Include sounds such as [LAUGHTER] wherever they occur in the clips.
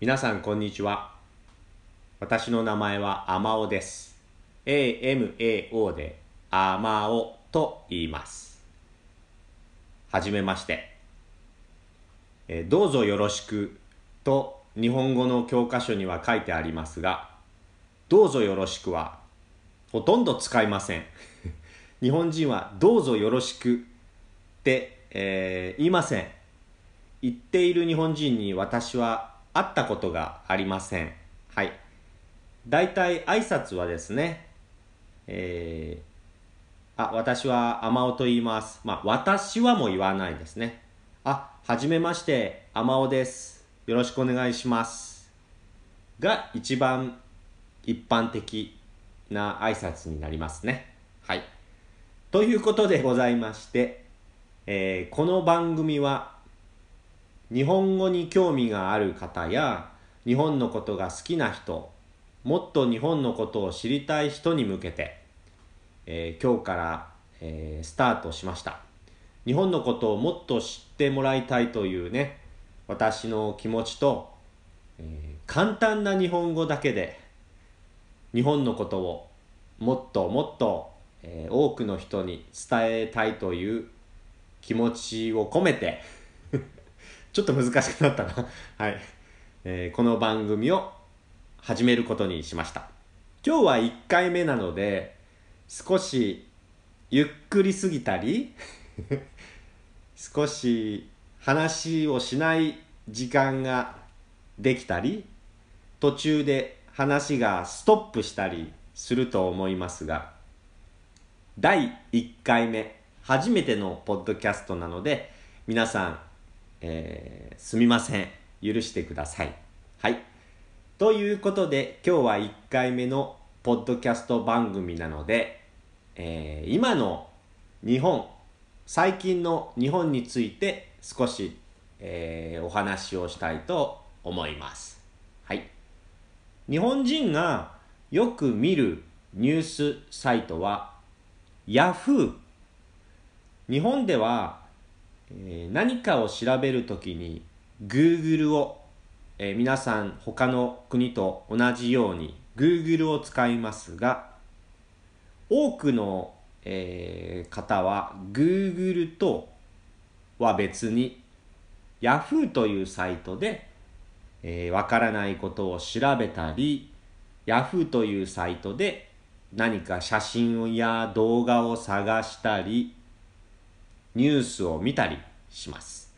皆さんこんにちは。私の名前はアマオです。AMAO でアマオと言います。はじめまして。えどうぞよろしくと日本語の教科書には書いてありますがどうぞよろしくはほとんど使いません。[LAUGHS] 日本人はどうぞよろしくって、えー、言いません。言っている日本人に私は会ったことがありません。はい。大体挨拶はですね、えー、あ、私は天尾と言います。まあ、私はも言わないですね。あ、はじめまして、天尾です。よろしくお願いします。が一番一般的な挨拶になりますね。はい。ということでございまして、えー、この番組は日本語に興味がある方や日本のことが好きな人もっと日本のことを知りたい人に向けて、えー、今日から、えー、スタートしました。日本のことをもっと知ってもらいたいというね私の気持ちと、えー、簡単な日本語だけで日本のことをもっともっと、えー、多くの人に伝えたいという気持ちを込めてちょっと難しくなったな。[LAUGHS] はい、えー、この番組を始めることにしました。今日は1回目なので少しゆっくりすぎたり [LAUGHS] 少し話をしない時間ができたり途中で話がストップしたりすると思いますが第1回目初めてのポッドキャストなので皆さんえー、すみません。許してください。はい。ということで、今日は1回目のポッドキャスト番組なので、えー、今の日本、最近の日本について少し、えー、お話をしたいと思います。はい。日本人がよく見るニュースサイトは Yahoo。日本ではえー、何かを調べるときに Google を、えー、皆さん他の国と同じように Google を使いますが多くの、えー、方は Google とは別に Yahoo というサイトでわ、えー、からないことを調べたり Yahoo というサイトで何か写真や動画を探したりニュースを見たりします。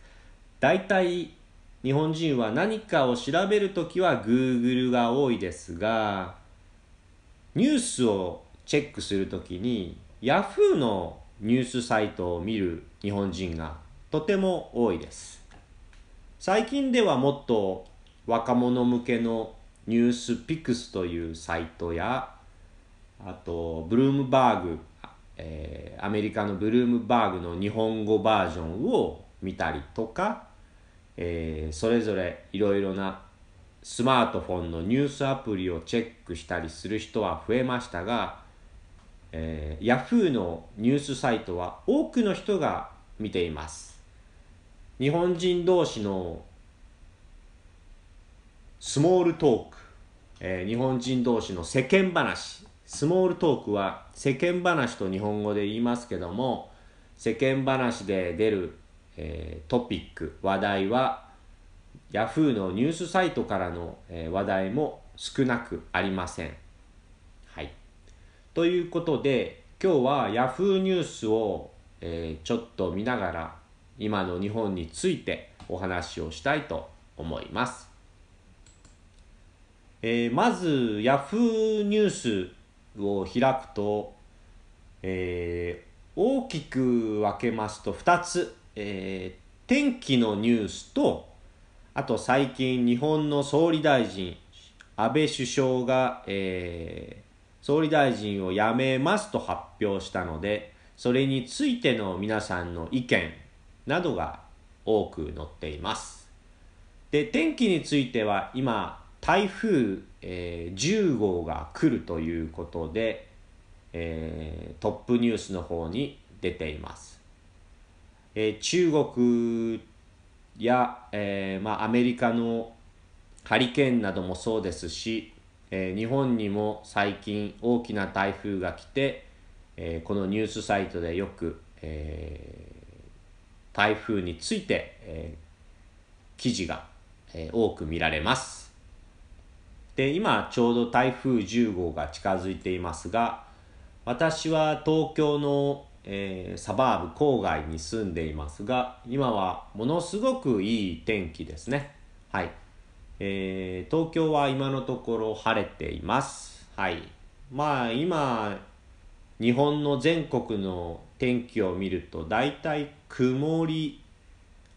大体日本人は何かを調べるときは Google が多いですが、ニュースをチェックするときに Yahoo のニュースサイトを見る日本人がとても多いです。最近ではもっと若者向けのニュースピックスというサイトやあとブルームバーグえー、アメリカのブルームバーグの日本語バージョンを見たりとか、えー、それぞれいろいろなスマートフォンのニュースアプリをチェックしたりする人は増えましたが、えー、Yahoo のニュースサイトは多くの人が見ています。日本人同士のスモールトーク、えー、日本人同士の世間話スモールトークは世間話と日本語で言いますけども世間話で出る、えー、トピック話題は Yahoo のニュースサイトからの、えー、話題も少なくありません。はい。ということで今日は Yahoo ニュースを、えー、ちょっと見ながら今の日本についてお話をしたいと思います。えー、まず Yahoo ニュースを開くと、えー、大きく分けますと2つ、えー、天気のニュースとあと最近日本の総理大臣安倍首相が、えー、総理大臣を辞めますと発表したのでそれについての皆さんの意見などが多く載っています。で天気については今台風、えー、10号が来るということで、えー、トップニュースの方に出ています。えー、中国や、えーまあ、アメリカのハリケーンなどもそうですし、えー、日本にも最近大きな台風が来て、えー、このニュースサイトでよく、えー、台風について、え記事が、え多く見られます。で、今ちょうど台風10号が近づいていますが、私は東京のえー、サバーブ郊外に住んでいますが今はものすごくいい天気ですね。はい、えー、東京は今のところ晴れています。はい。まあ今日本の全国の天気を見ると大体曇り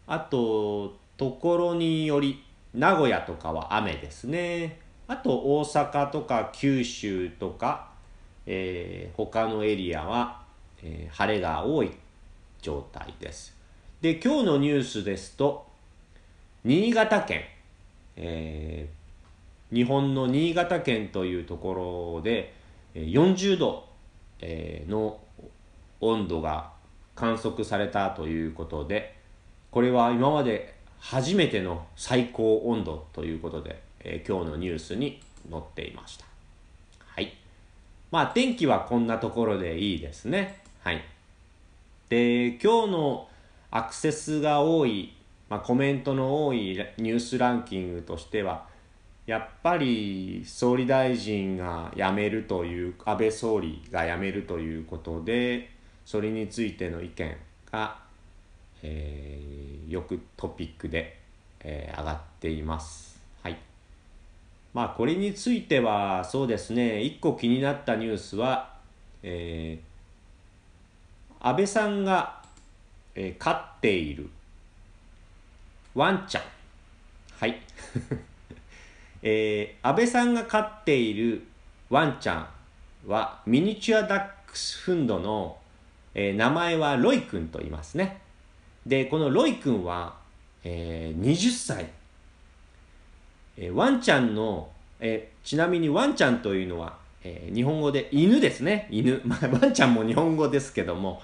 あとところにより名古屋とかは雨ですね。あと大阪とか九州とか、えー、他のエリアはえー、晴れが多い状態です。で、今日のニュースですと、新潟県、えー、日本の新潟県というところで40度の温度が観測されたということで、これは今まで初めての最高温度ということで、えー、今日のニュースに載っていました。はい。まあ天気はこんなところでいいですね。はい。で、今日のアクセスが多い、まあ、コメントの多いニュースランキングとしては、やっぱり総理大臣が辞めるという、安倍総理が辞めるということで、それについての意見が、えー、よくトピックで、えー、上がっています。まあこれについてはそうですね、一個気になったニュースは、えー安倍さんが、えー、飼っているワンちゃん。はい。[LAUGHS] えー、安倍さんが飼っているワンちゃんはミニチュアダックスフンドの、えー、名前はロイ君と言いますね。で、このロイ君は、えー、20歳。えー、ワンちゃんの、えー、ちなみにワンちゃんというのは、えー、日本語で犬ですね。犬。[LAUGHS] まあ、ワンちゃんも日本語ですけども、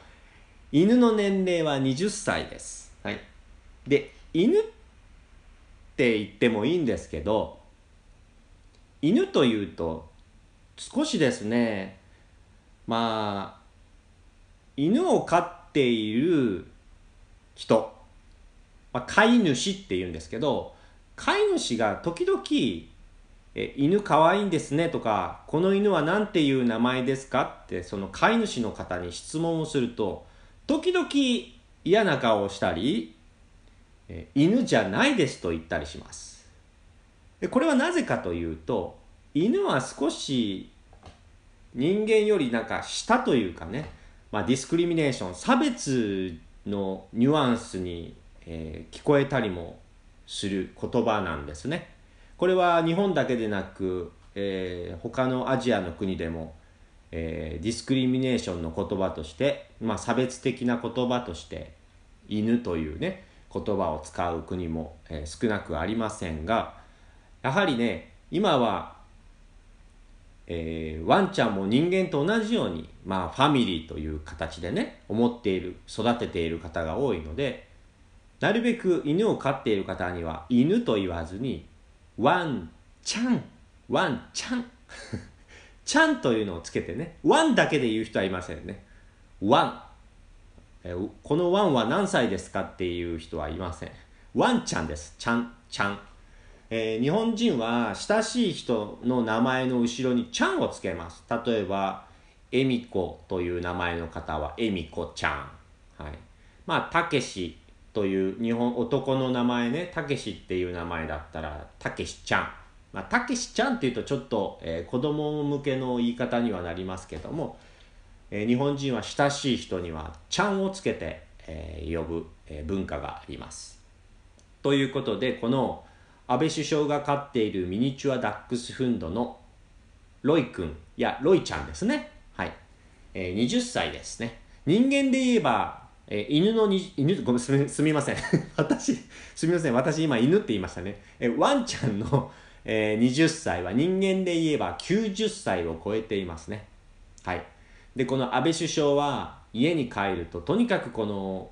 犬の年齢は20歳です。はい。で、犬って言ってもいいんですけど、犬というと、少しですね、まあ、犬を飼っている人、まあ、飼い主って言うんですけど、飼い主が時々、え犬かわいいんですねとか、この犬は何ていう名前ですか？って、その飼い主の方に質問をすると、時々嫌な顔をしたり、え犬じゃないですと言ったりします。でこれはなぜかというと、犬は少し人間よりなんか下というかね、まあ、ディスクリミネーション、差別のニュアンスに、えー、聞こえたりもする言葉なんですね。これは日本だけでなく、えー、他のアジアの国でもえー、ディスクリミネーションの言葉として、まあ、差別的な言葉として犬というね言葉を使う国も、えー、少なくありませんがやはりね今は、えー、ワンちゃんも人間と同じように、まあ、ファミリーという形でね思っている育てている方が多いのでなるべく犬を飼っている方には犬と言わずにワンちゃんワンちゃんちゃんというのをつけてね、ワンだけで言う人はいませんね。ワン。えこのワンは何歳ですかっていう人はいません。ワンちゃんです。ちゃん、ちゃん。えー、日本人は親しい人の名前の後ろにちゃんをつけます。例えば、恵美子という名前の方は恵美子ちゃん。はい。まあ、たけしという日本男の名前ね、たけしっていう名前だったら、たけしちゃん。まあ、たけしちゃんっていうとちょっと、えー、子供向けの言い方にはなりますけども、えー、日本人は親しい人にはちゃんをつけて、えー、呼ぶ、えー、文化があります。ということでこの安倍首相が飼っているミニチュアダックスフンドのロイ君やロイちゃんですね。はい。えー、20歳ですね。人間で言えば、えー、犬のに、犬、ごめん、すみすみません。[LAUGHS] 私、すみません。私今犬って言いましたね。えー、ワンちゃんのえー、20歳は人間で言えば90歳を超えていますね。はい。で、この安倍首相は家に帰ると、とにかくこの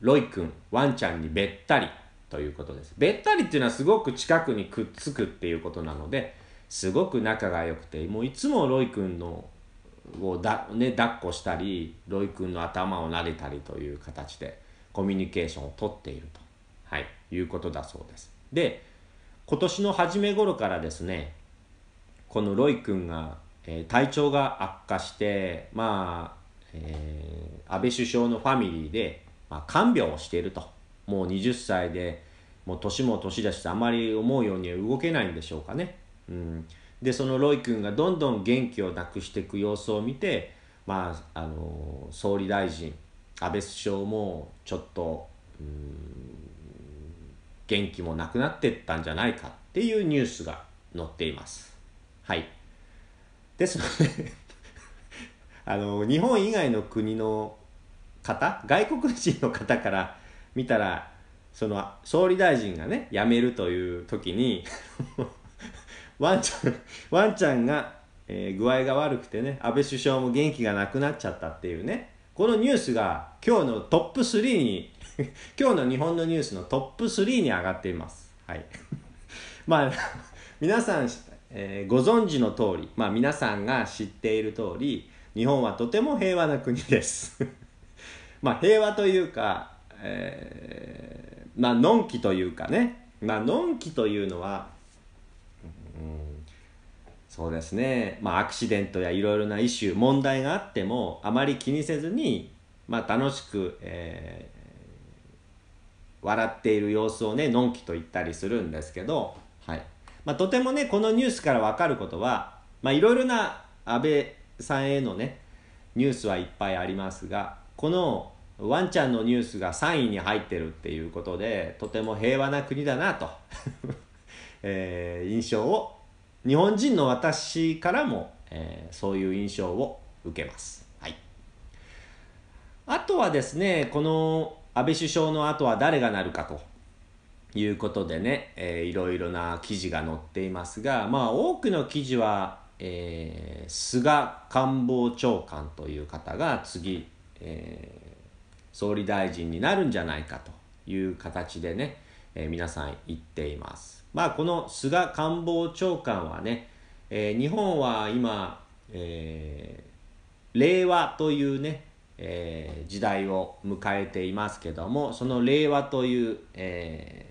ロイ君、ワンちゃんにべったり、ということですべったりっていうのはすごく近くにくっつくっていうことなのですごく仲が良くてもういつもロイ君のをだ、ね、抱っこしたりロイ君の頭を撫でたりという形でコミュニケーションをとっていると、はい、いうことだそうです。で今年の初め頃からですねこのロイ君が、えー、体調が悪化してまあ、えー、安倍首相のファミリーで、まあ、看病をしていると。もう20歳でもう年も年だしあまり思うように動けないんでしょうかね、うん、でそのロイ君がどんどん元気をなくしていく様子を見て、まあ、あの総理大臣安倍首相もちょっと、うん、元気もなくなっていったんじゃないかっていうニュースが載っています。はい。ですので [LAUGHS] あの日本以外の国の方外国人の方から見たらその総理大臣がね辞めるという時に [LAUGHS] ワンちゃん [LAUGHS] ワンちゃんが、えー、具合が悪くてね安倍首相も元気がなくなっちゃったっていうね。このニュースが今日のトップ3に [LAUGHS] 今日の日本のニュースのトップ3に上がっています。はい。[LAUGHS] まあ皆さん、えー、ご存知の通りまあ皆さんが知っている通り日本はとても平和な国です。まあ平和というか、えー、まあのんきというかね。まあのんきというのはそうですね、まあ、アクシデントやいろいろなイシュー問題があってもあまり気にせずに、まあ、楽しく、えー、笑っている様子をねのんきと言ったりするんですけど、はい。まあ、とてもねこのニュースから分かることはいろいろな安倍さんへのねニュースはいっぱいありますがこのワンちゃんのニュースが3位に入ってるっていうことでとても平和な国だなと、えー、印象を日本人の私からも、えー、そういう印象を受けます。はい。あとはですね、この安倍首相の後は誰がなるかということでね、えー、いろいろな記事が載っていますが、まあ多くの記事は、えー、菅官房長官という方が次、えー、総理大臣になるんじゃないかという形でね、えー、皆さん言っています。まあ、この菅官房長官はね、えー、日本は今、えー、令和というね、えー、時代を迎えていますけどもその令和という、え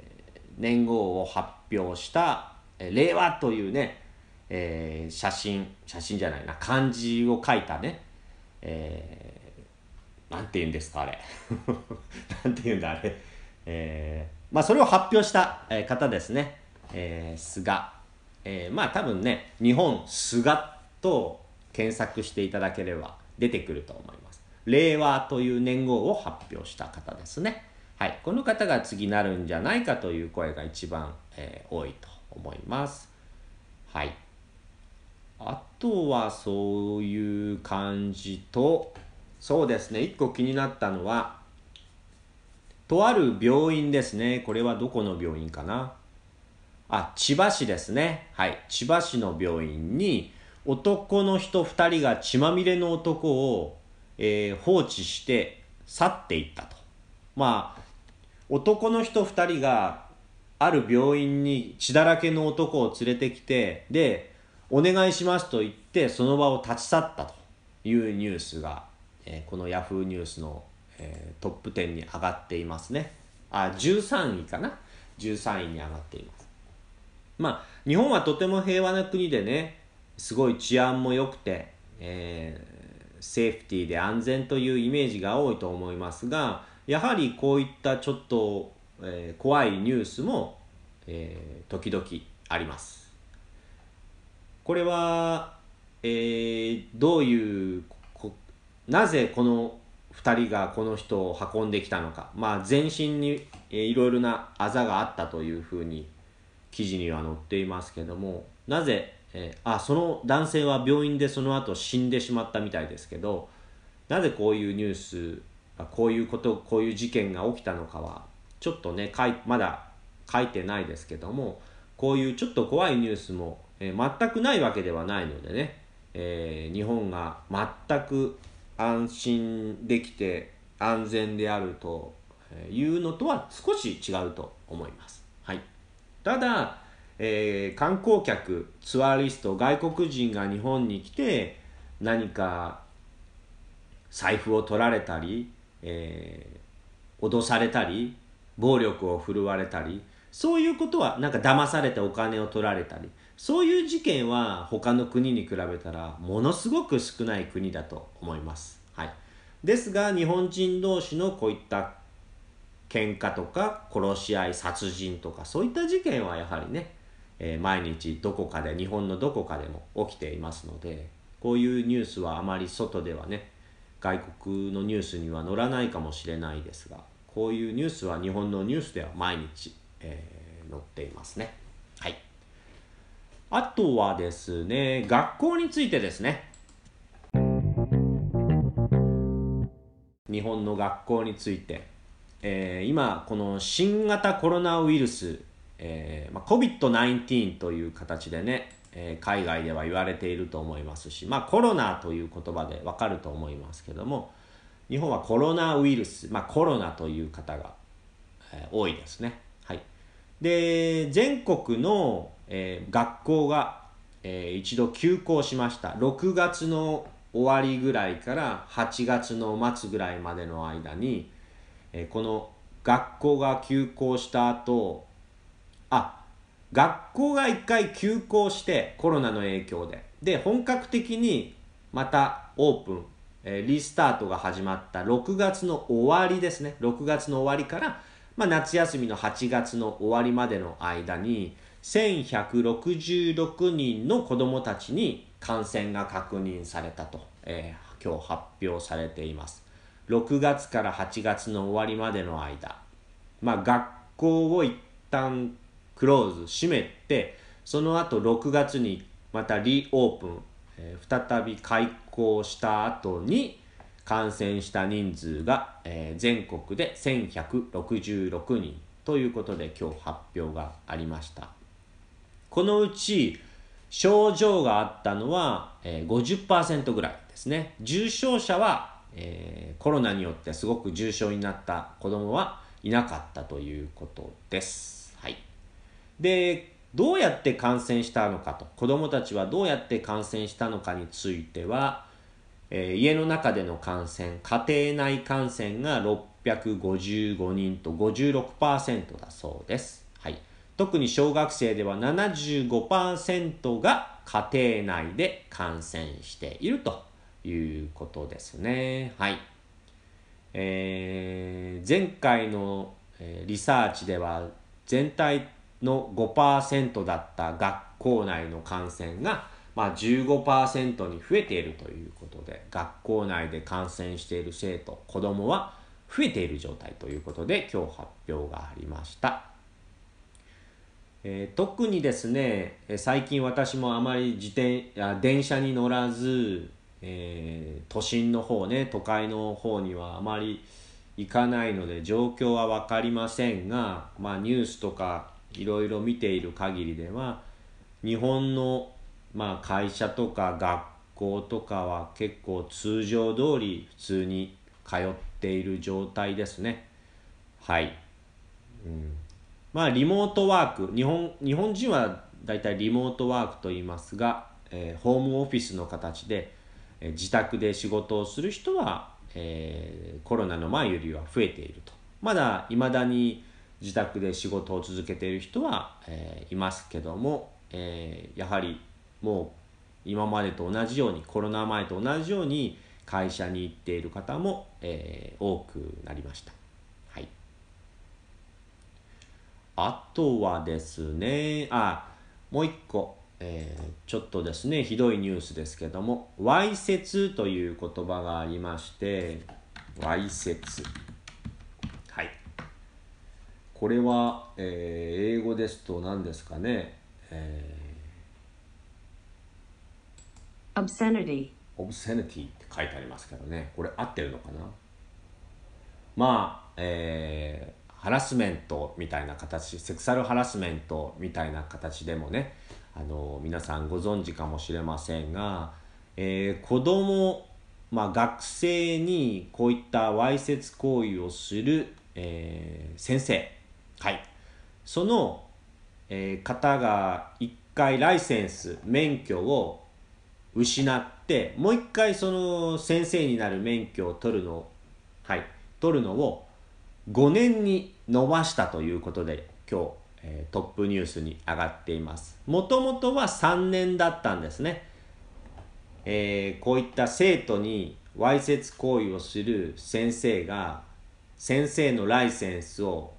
年号を発表した、え令和というね、え写真写真じゃないな漢字を書いたね、えー、なんて言うんですかあれ。[LAUGHS] なんて言うんだあれ、えー、まあそれを発表した方ですね。えー、菅、えー、まあ多分ね日本菅と検索していただければ出てくると思います。令和という年号を発表した方ですね。はいこの方が次なるんじゃないかという声が一番、えー、多いと思います。はい。あとはそういう感じとそうですね一個気になったのはとある病院ですね。これはどこの病院かな？あ、千葉市ですね。はい。千葉市の病院に男の人2人が血まみれの男を、えー、放置して去っていったと。まあ、男の人2人がある病院に血だらけの男を連れてきて、で、お願いしますと言ってその場を立ち去ったというニュースが、えー、この Yahoo ニュースの、えー、トップ10に上がっていますね。あ、13位かな ?13 位に上がっています。まあ、日本はとても平和な国でね、すごい治安も良くて、えー、セーフティーで安全というイメージが多いと思いますが、やはりこういったちょっと、えー、怖いニュースも、えー、時々あります。これは、えー、どういうなぜこの2人がこの人を運んできたのか、まあ、全身に、いろいろなあざがあったというふうに記事には載っていますけどもなぜ、えー、あその男性は病院でその後死んでしまったみたいですけどなぜこういうニュースこういうことこういう事件が起きたのかはちょっとねかいまだ書いてないですけどもこういうちょっと怖いニュースも、えー、全くないわけではないのでね、えー、日本が全く安心できて安全であるというのとは少し違うと思います。はい、ただ、えー、観光客ツアーリスト外国人が日本に来て何か財布を取られたり、えー、脅されたり暴力を振るわれたりそういうことはなんか騙されてお金を取られたりそういう事件は他の国に比べたらものすごく少ない国だと思います。はい、ですが日本人同士のこういった喧嘩とか殺し合い殺人とかそういった事件はやはりね、えー、毎日どこかで日本のどこかでも起きていますのでこういうニュースはあまり外ではね外国のニュースには載らないかもしれないですがこういうニュースは日本のニュースでは毎日、えー、載っていますね。はい。あとはですね学校についてですね。日本の学校について、えー、今この新型コロナウイルス、えーまあ、COVID-19 という形でねえー、海外では言われていると思いますし、まあ、コロナという言葉でわかると思いますけども日本はコロナウイルス、まあ、コロナという方が、えー、多いですね。はい、で全国の、えー、学校が、えー、一度休校しました6月の終わりぐらいから8月の末ぐらいまでの間に、え、この学校が休校した後あ学校が一回休校してコロナの影響で。で本格的にまたオープン、え、リスタートが始まった6月の終わりですね。6月の終わりから、まあ、夏休みの8月の終わりまでの間に1166人の子どもたちに感染が確認されたと、えー、今日発表されています。6月から8月の終わりまでの間。まあ学校を一旦クローズ閉めてその後6月にまたリオープン、えー、再び開校した後に感染した人数が、えー、全国で1166人ということで今日発表がありました。このうち症状があったのは、えー、50%ぐらいですね。重症者は、えー、コロナによってすごく重症になった子供はいなかったということです。はい。でどうやって感染したのかと。子どもたちはどうやって感染したのかについては、えー、家の中での感染家庭内感染が655人と56%だそうです、はい、特に小学生では75%が家庭内で感染していると。いうことですね。はい。えー、前回の、えー、リサーチでは全体の5%だった学校内の感染が、まあ、15%に増えているということで学校内で感染している生徒子どもは増えている状態ということで今日発表がありました、えー、特にですね最近私もあまり自転電車に乗らず、えー、都心の方ね都会の方にはあまり行かないので状況は分かりませんが、まあ、ニュースとかいろいろ見ている限りでは日本の、まあ、会社とか学校とかは結構通常通り普通に通っている状態ですね。はい、うん、まあリモートワーク日本日本人はだいたいリモートワークと言いますが、えー、ホームオフィスの形で、え、自宅で仕事をする人は、えー、コロナの前よりは増えていると。まだいまだに自宅で仕事を続けている人は、えー、いますけども、えー、やはりもう今までと同じようにコロナ前と同じように会社に行っている方も、えー、多くなりました。はい、あとはですねあもう一個、えー、ちょっとですねひどいニュースですけどもわいせつという言葉がありましてわいせつ。これは、えー、英語ですと何ですかね、えー、obscenity. obscenity って書いてありますけどね。これ合ってるのかな？まあ、えー、ハラスメントみたいな形セクサルハラスメントみたいな形でもねあの皆さんご存知かもしれませんが、えー、子供まあ学生にこういったわいせつ行為をするえー先生、はい、その、えー方が一回ライセンス免許を失ってもう一回その先生になる免許を取るのをはい。取るのを5年に伸ばしたということで今日、えトップニュースに上がっています。もともとは3年だったんですね。えーこういった生徒にわいせつ行為をする先生が先生のライセンスを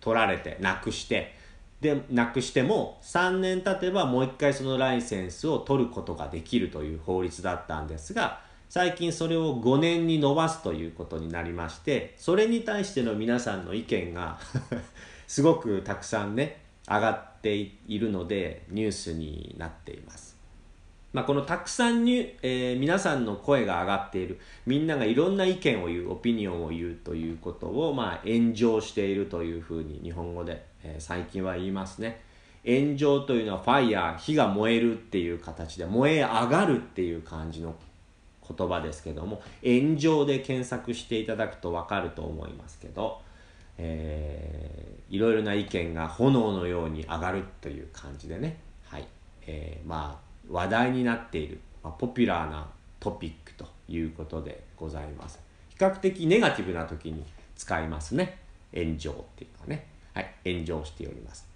取られてなくしてでなくしても3年経てばもう一回そのライセンスを取ることができるという法律だったんですが最近それを5年に伸ばすということになりましてそれに対しての皆さんの意見が [LAUGHS] すごくたくさんね上がっているのでニュースになっています。まあ、このたくさんに、えー皆さんの声が上がっているみんながいろんな意見を言うオピニオンを言うということを、まあ、炎上しているというふうに日本語で、えー最近は言いますね炎上というのはファイヤー火が燃えるっていう形で燃え上がるっていう感じの言葉ですけども炎上で検索していただくと分かると思いますけど、えーいろいろな意見が炎のように上がるという感じでね、はい。えーまあ話題になっている、まあ、ポピュラーなトピックということでございます。比較的ネガティブな時に使いますね。炎上っていうのはね。はい。炎上しております。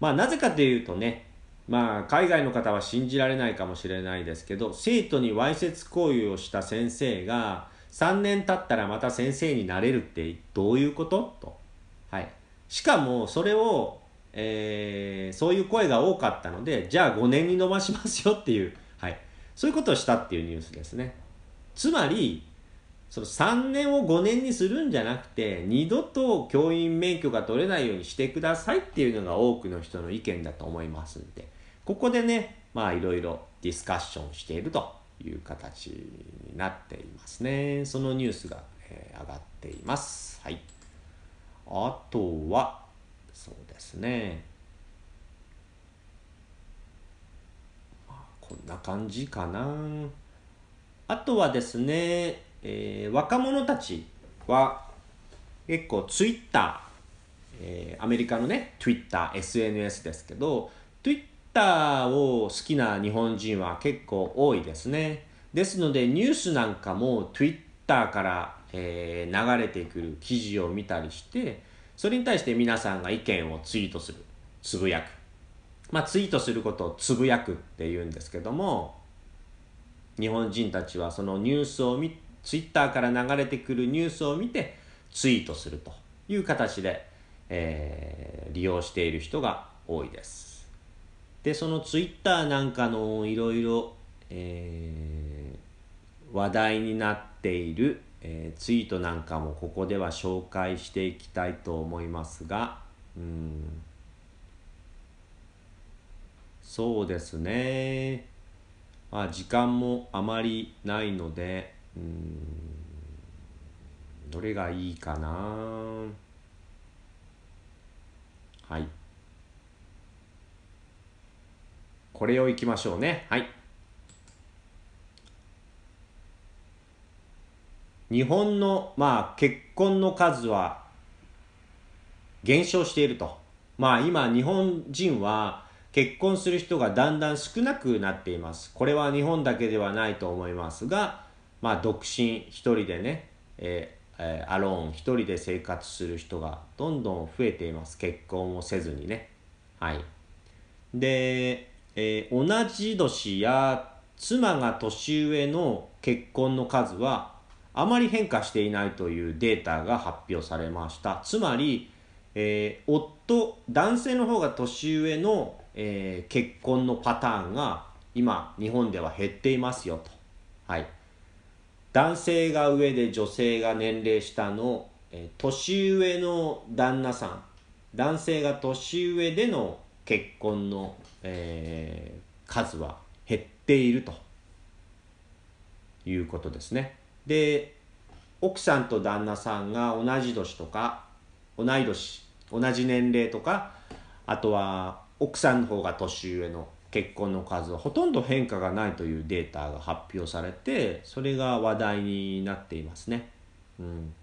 まあなぜかというとねまあ海外の方は信じられないかもしれないですけど生徒にわいせつ行為をした先生が3年経ったらまた先生になれるってどういうこと？と。はい。しかもそれを、えーそういう声が多かったのでじゃあ5年に伸ばしますよっていう、はい、そういうことをしたっていうニュースですね。つまりその3年を5年にするんじゃなくて二度と教員免許が取れないようにしてくださいっていうのが多くの人の意見だと思いますんでここでねまあいろいろディスカッションしていると。いう形になっていますね。そのニュースが、えー上がっています。はい。あとはそうですね。まあこんな感じかな。あとはですね、えー若者たちは結構ツイッター、えーアメリカのね Twitter、SNS ですけど Twitter を好きな日本人は結構多いですね。ですのでニュースなんかも Twitter から、えー流れてくる記事を見たりしてそれに対して皆さんが意見をツイートする。つぶやく。まあツイートすることをつぶやくって言うんですけども日本人たちはそのニュースを見ツイッターから流れてくるニュースを見てツイートするという形で、えー利用している人が多いです。でそのツイッターなんかのいろいろ話題になっている、えーツイートなんかもここでは紹介していきたいと思いますがうん。そうですね。まあ時間もあまりないのでうん。どれがいいかな。はい。これをいきましょうね。はい。日本のまあ結婚の数は減少していると。まあ今日本人は結婚する人がだんだん少なくなっています。これは日本だけではないと思いますがまあ独身一人でね、えーアローン一人で生活する人がどんどん増えています。結婚をせずにね。はい。で、えー同じ年や妻が年上の結婚の数はあまり変化していないというデータが発表されました。つまり、えー夫男性の方が年上の、えー結婚のパターンが今日本では減っていますよと。はい。男性が上で女性が年齢下の、えー年上の旦那さん。男性が年上での結婚の、えー数は減っているということですねで奥さんと旦那さんが同じ年とか同い年同じ年齢とかあとは奥さんの方が年上の結婚の数はほとんど変化がないというデータが発表されてそれが話題になっていますね。うん、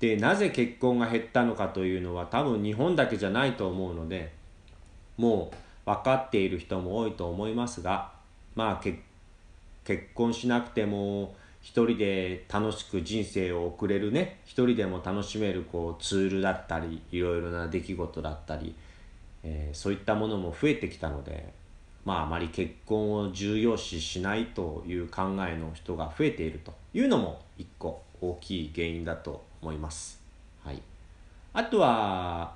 でなぜ結婚が減ったのかというのは多分日本だけじゃないと思うのでもう分かっている人も多いと思いますがまあ結婚しなくても一人で楽しく人生を送れるね一人でも楽しめるこうツールだったりいろいろな出来事だったり、えー、そういったものも増えてきたのでまああまり結婚を重要視しないという考えの人が増えているというのも一個大きい原因だと思います。はい、あとは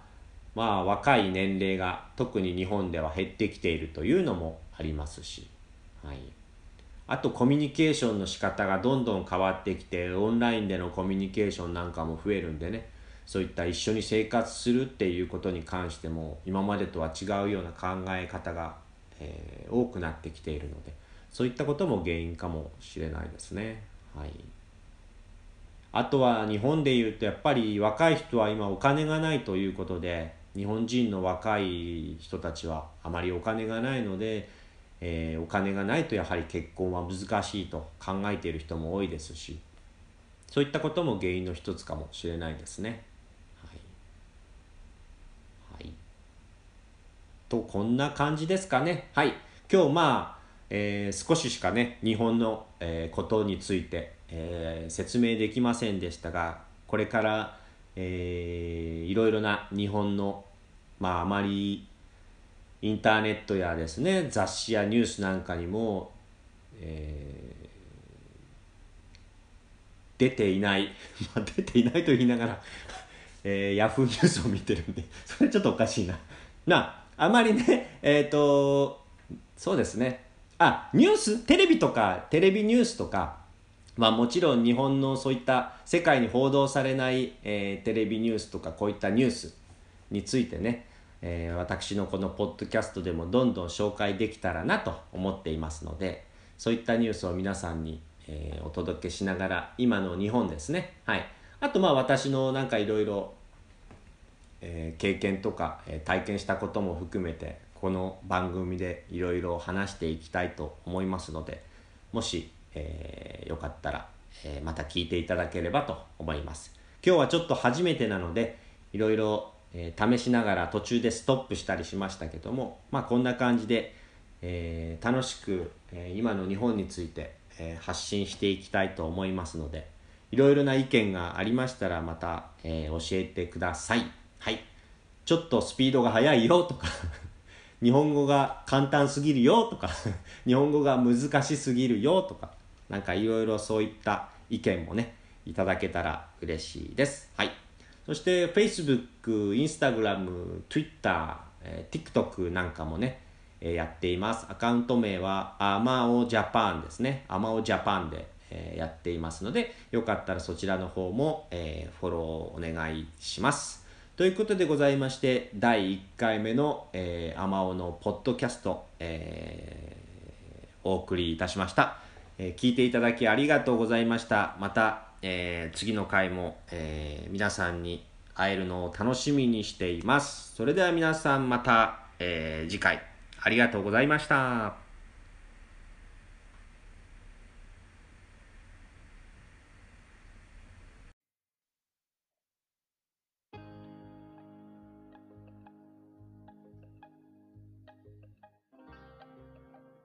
まあ若い年齢が特に日本では減ってきているというのもありますし、はい、あとコミュニケーションの仕方がどんどん変わってきてオンラインでのコミュニケーションなんかも増えるんでね。そういった一緒に生活するっていうことに関しても今までとは違うような考え方が、えー、多くなってきているのでそういったことも原因かもしれないですね。はい。あとは日本でいうとやっぱり若い人は今お金がないということで日本人の若い人たちはあまりお金がないので、えー、お金がないとやはり結婚は難しいと考えている人も多いですしそういったことも原因の一つかもしれないですね。はい、はい、とこんな感じですかね。はい今日まあ、えー、少ししかね日本の、えー、ことについてえー、説明できませんでしたがこれから、えー、いろいろな日本のまああまりインターネットやですね雑誌やニュースなんかにも、えー、出ていない、[LAUGHS] まあ、出ていないと言いながら [LAUGHS] えー、ヤフーニュースを見てるんで [LAUGHS] それちょっとおかしいな。なあまりねえっ、ー、とそうですねあニューステレビとかテレビニュースとかまあ、もちろん日本のそういった世界に報道されない、えー、テレビニュースとかこういったニュースについてね、えー、私のこのポッドキャストでもどんどん紹介できたらなと思っていますのでそういったニュースを皆さんに、えー、お届けしながら今の日本ですねはいあとまあ私のなんかいろいろ経験とか、えー、体験したことも含めてこの番組でいろいろ話していきたいと思いますのでもしえー、よかったら、えー、また聞いていただければと思います。今日はちょっと初めてなので、いろいろ、えー、試しながら途中でストップしたりしましたけども、まあこんな感じで、えー、楽しく、えー、今の日本について、え、発信していきたいと思いますので、いろいろな意見がありましたらまた、え、教えてください。はい。ちょっとスピードが速いよとか [LAUGHS] 日本語が簡単すぎるよとか [LAUGHS] 日本語が難しすぎるよとか、なんかいろいろそういった意見もね、いただけたら嬉しいです。はい。そして Facebook、Instagram、Twitter、えー、TikTok なんかもね、えー、やっています。アカウント名はアマオジャパンですね。アマオジャパンで、えー、やっていますので、よかったらそちらの方も、えー、フォローお願いします。ということでございまして、第1回目の、えー、アマオのポッドキャスト、えー、お送りいたしました。えー、聞いていただきありがとうございました。また、えー、次の回も、えー、皆さんに会えるのを楽しみにしています。それでは皆さんまた、え次回ありがとうございました。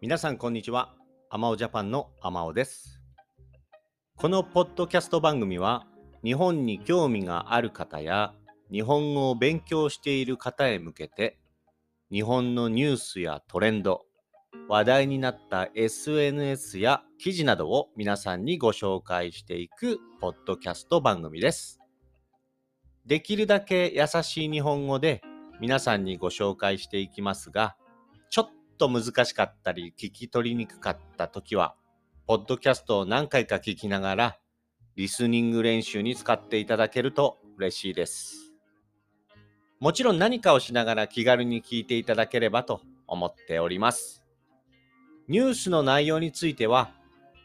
皆さんこんにちは。アマオジャパンのアマオです。このポッドキャスト番組は日本に興味がある方や日本語を勉強している方へ向けて日本のニュースやトレンド、話題になった SNS や記事などを皆さんにご紹介していくポッドキャスト番組です。できるだけ優しい日本語で皆さんにご紹介していきますが、ちょっと難しかったり聞き取りにくかった時は、ポッドキャストを何回か聞きながら、リスニング練習に使っていただけると嬉しいです。もちろん何かをしながら気軽に聞いていただければと思っております。ニュースの内容については、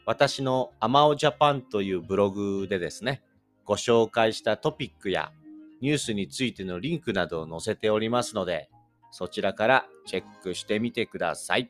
私のアマオジャパンというブログでですね、ご紹介したトピックやニュースについてのリンクなどを載せておりますので、そちらからチェックしてみてください。